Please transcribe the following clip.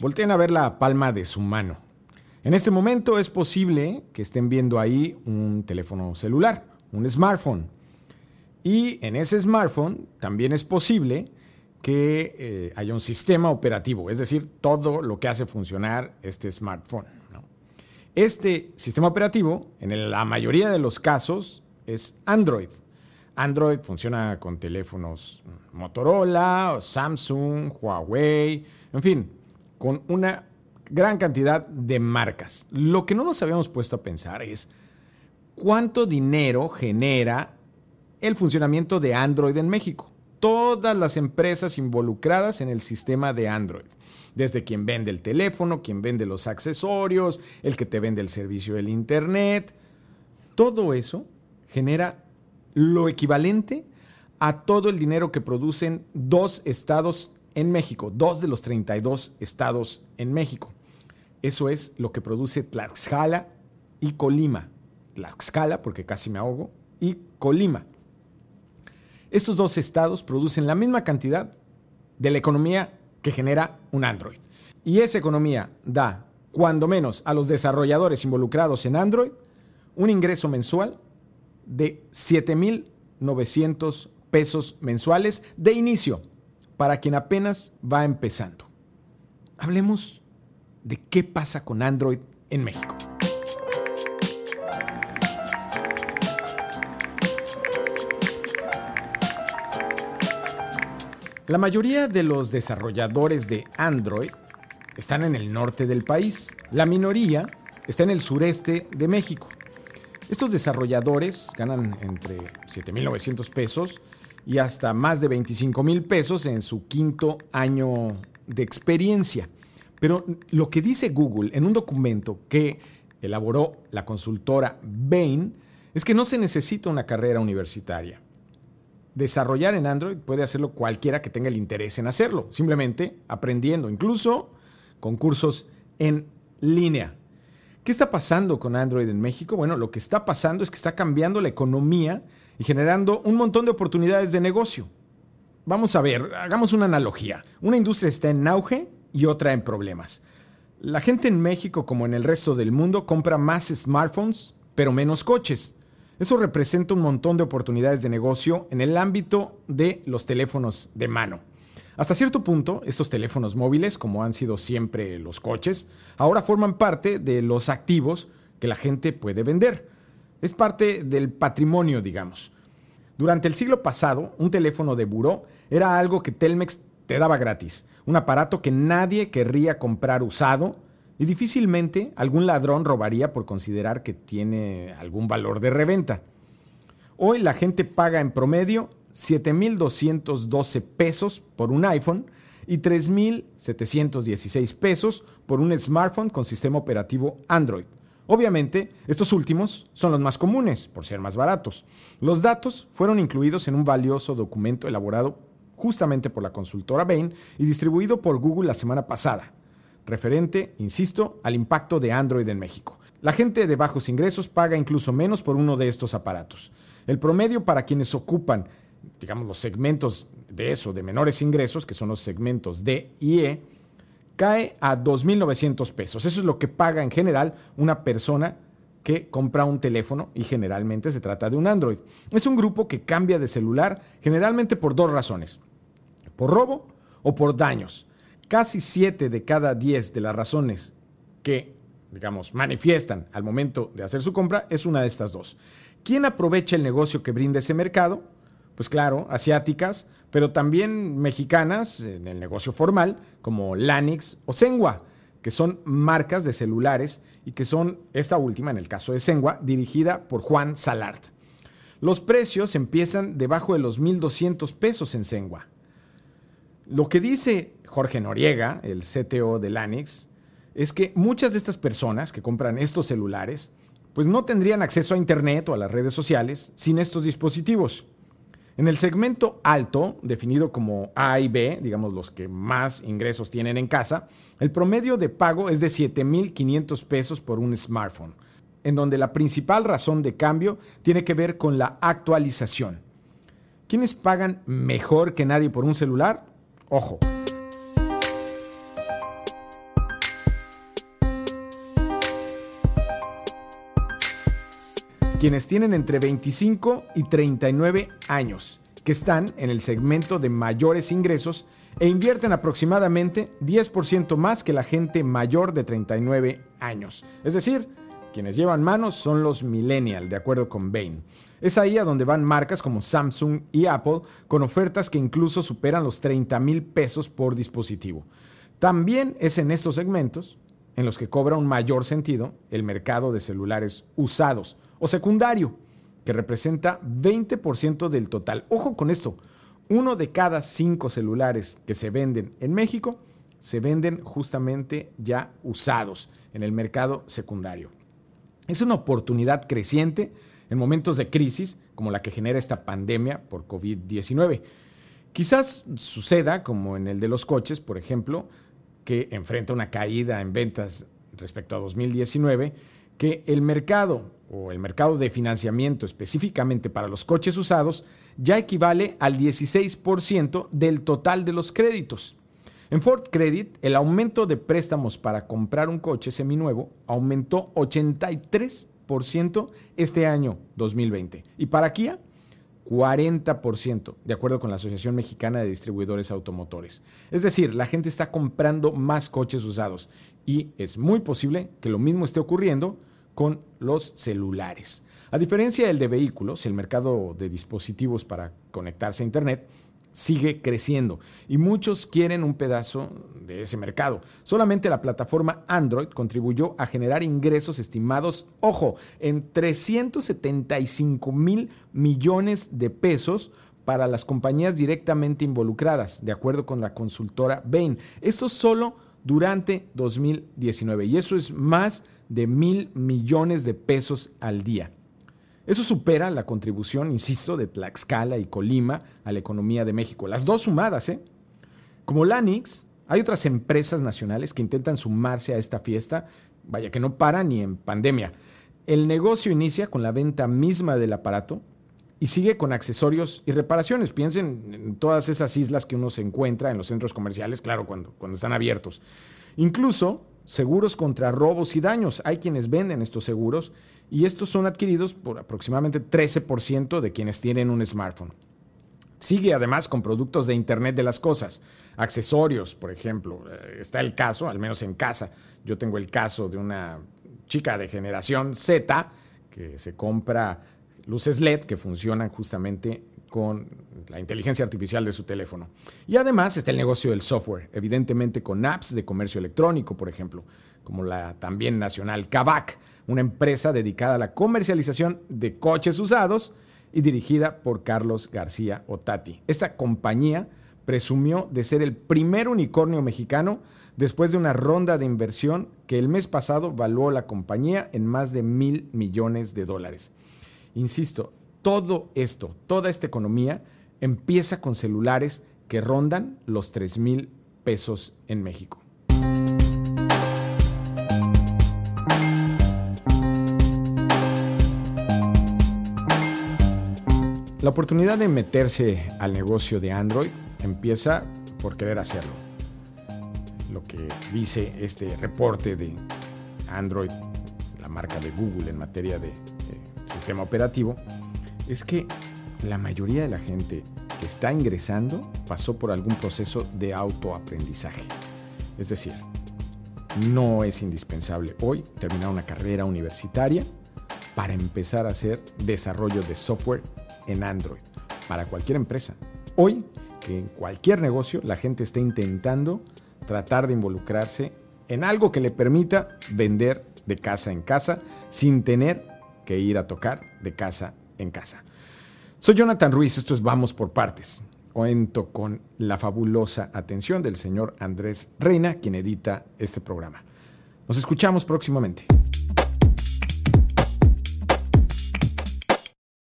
Volteen a ver la palma de su mano. En este momento es posible que estén viendo ahí un teléfono celular, un smartphone. Y en ese smartphone también es posible que eh, haya un sistema operativo, es decir, todo lo que hace funcionar este smartphone. Este sistema operativo, en la mayoría de los casos, es Android. Android funciona con teléfonos Motorola, Samsung, Huawei, en fin, con una gran cantidad de marcas. Lo que no nos habíamos puesto a pensar es cuánto dinero genera el funcionamiento de Android en México. Todas las empresas involucradas en el sistema de Android. Desde quien vende el teléfono, quien vende los accesorios, el que te vende el servicio del Internet. Todo eso genera lo equivalente a todo el dinero que producen dos estados en México, dos de los 32 estados en México. Eso es lo que produce Tlaxcala y Colima. Tlaxcala, porque casi me ahogo, y Colima. Estos dos estados producen la misma cantidad de la economía que genera un Android. Y esa economía da, cuando menos, a los desarrolladores involucrados en Android un ingreso mensual de 7.900 pesos mensuales de inicio para quien apenas va empezando. Hablemos de qué pasa con Android en México. La mayoría de los desarrolladores de Android están en el norte del país. La minoría está en el sureste de México. Estos desarrolladores ganan entre 7.900 pesos y hasta más de 25.000 pesos en su quinto año de experiencia. Pero lo que dice Google en un documento que elaboró la consultora Bain es que no se necesita una carrera universitaria. Desarrollar en Android puede hacerlo cualquiera que tenga el interés en hacerlo, simplemente aprendiendo, incluso con cursos en línea. ¿Qué está pasando con Android en México? Bueno, lo que está pasando es que está cambiando la economía y generando un montón de oportunidades de negocio. Vamos a ver, hagamos una analogía. Una industria está en auge y otra en problemas. La gente en México, como en el resto del mundo, compra más smartphones, pero menos coches. Eso representa un montón de oportunidades de negocio en el ámbito de los teléfonos de mano. Hasta cierto punto, estos teléfonos móviles, como han sido siempre los coches, ahora forman parte de los activos que la gente puede vender. Es parte del patrimonio, digamos. Durante el siglo pasado, un teléfono de buró era algo que Telmex te daba gratis un aparato que nadie querría comprar usado y difícilmente algún ladrón robaría por considerar que tiene algún valor de reventa. Hoy la gente paga en promedio 7.212 pesos por un iPhone y 3.716 pesos por un smartphone con sistema operativo Android. Obviamente, estos últimos son los más comunes, por ser más baratos. Los datos fueron incluidos en un valioso documento elaborado justamente por la consultora Bain y distribuido por Google la semana pasada, referente, insisto, al impacto de Android en México. La gente de bajos ingresos paga incluso menos por uno de estos aparatos. El promedio para quienes ocupan, digamos, los segmentos de eso, de menores ingresos, que son los segmentos D y E, cae a 2.900 pesos. Eso es lo que paga en general una persona que compra un teléfono y generalmente se trata de un Android. Es un grupo que cambia de celular generalmente por dos razones por robo o por daños. Casi 7 de cada 10 de las razones que, digamos, manifiestan al momento de hacer su compra es una de estas dos. ¿Quién aprovecha el negocio que brinda ese mercado? Pues claro, asiáticas, pero también mexicanas en el negocio formal, como Lanix o Sengua, que son marcas de celulares y que son, esta última en el caso de Sengua, dirigida por Juan Salart. Los precios empiezan debajo de los 1.200 pesos en Sengua. Lo que dice Jorge Noriega, el CTO de Lanix, es que muchas de estas personas que compran estos celulares, pues no tendrían acceso a Internet o a las redes sociales sin estos dispositivos. En el segmento alto, definido como A y B, digamos los que más ingresos tienen en casa, el promedio de pago es de 7.500 pesos por un smartphone, en donde la principal razón de cambio tiene que ver con la actualización. ¿Quiénes pagan mejor que nadie por un celular? Ojo. Quienes tienen entre 25 y 39 años, que están en el segmento de mayores ingresos e invierten aproximadamente 10% más que la gente mayor de 39 años. Es decir, quienes llevan manos son los millennial, de acuerdo con Bain. Es ahí a donde van marcas como Samsung y Apple con ofertas que incluso superan los 30 mil pesos por dispositivo. También es en estos segmentos en los que cobra un mayor sentido el mercado de celulares usados o secundario, que representa 20% del total. Ojo con esto, uno de cada cinco celulares que se venden en México se venden justamente ya usados en el mercado secundario. Es una oportunidad creciente en momentos de crisis como la que genera esta pandemia por COVID-19. Quizás suceda, como en el de los coches, por ejemplo, que enfrenta una caída en ventas respecto a 2019, que el mercado o el mercado de financiamiento específicamente para los coches usados ya equivale al 16% del total de los créditos. En Ford Credit, el aumento de préstamos para comprar un coche seminuevo aumentó 83% este año 2020. Y para Kia, 40%, de acuerdo con la Asociación Mexicana de Distribuidores Automotores. Es decir, la gente está comprando más coches usados y es muy posible que lo mismo esté ocurriendo con los celulares. A diferencia del de vehículos, el mercado de dispositivos para conectarse a Internet sigue creciendo y muchos quieren un pedazo de ese mercado. Solamente la plataforma Android contribuyó a generar ingresos estimados, ojo, en 375 mil millones de pesos para las compañías directamente involucradas, de acuerdo con la consultora Bain. Esto solo durante 2019 y eso es más de mil millones de pesos al día. Eso supera la contribución, insisto, de Tlaxcala y Colima a la economía de México. Las dos sumadas, ¿eh? Como Lanix, hay otras empresas nacionales que intentan sumarse a esta fiesta, vaya que no para ni en pandemia. El negocio inicia con la venta misma del aparato y sigue con accesorios y reparaciones. Piensen en todas esas islas que uno se encuentra en los centros comerciales, claro, cuando, cuando están abiertos. Incluso seguros contra robos y daños. Hay quienes venden estos seguros y estos son adquiridos por aproximadamente 13% de quienes tienen un smartphone. Sigue además con productos de Internet de las Cosas, accesorios, por ejemplo. Eh, está el caso, al menos en casa, yo tengo el caso de una chica de generación Z que se compra luces LED que funcionan justamente con la inteligencia artificial de su teléfono. Y además está el negocio del software, evidentemente con apps de comercio electrónico, por ejemplo, como la también nacional Kavak, una empresa dedicada a la comercialización de coches usados y dirigida por Carlos García Otati. Esta compañía presumió de ser el primer unicornio mexicano después de una ronda de inversión que el mes pasado valuó la compañía en más de mil millones de dólares. Insisto, todo esto, toda esta economía empieza con celulares que rondan los 3 mil pesos en México. La oportunidad de meterse al negocio de Android empieza por querer hacerlo. Lo que dice este reporte de Android, la marca de Google en materia de, sistema operativo, es que la mayoría de la gente que está ingresando pasó por algún proceso de autoaprendizaje. Es decir, no es indispensable hoy terminar una carrera universitaria para empezar a hacer desarrollo de software en Android para cualquier empresa. Hoy, que en cualquier negocio la gente está intentando tratar de involucrarse en algo que le permita vender de casa en casa sin tener que ir a tocar de casa en casa. Soy Jonathan Ruiz, esto es Vamos por Partes. Cuento con la fabulosa atención del señor Andrés Reina, quien edita este programa. Nos escuchamos próximamente.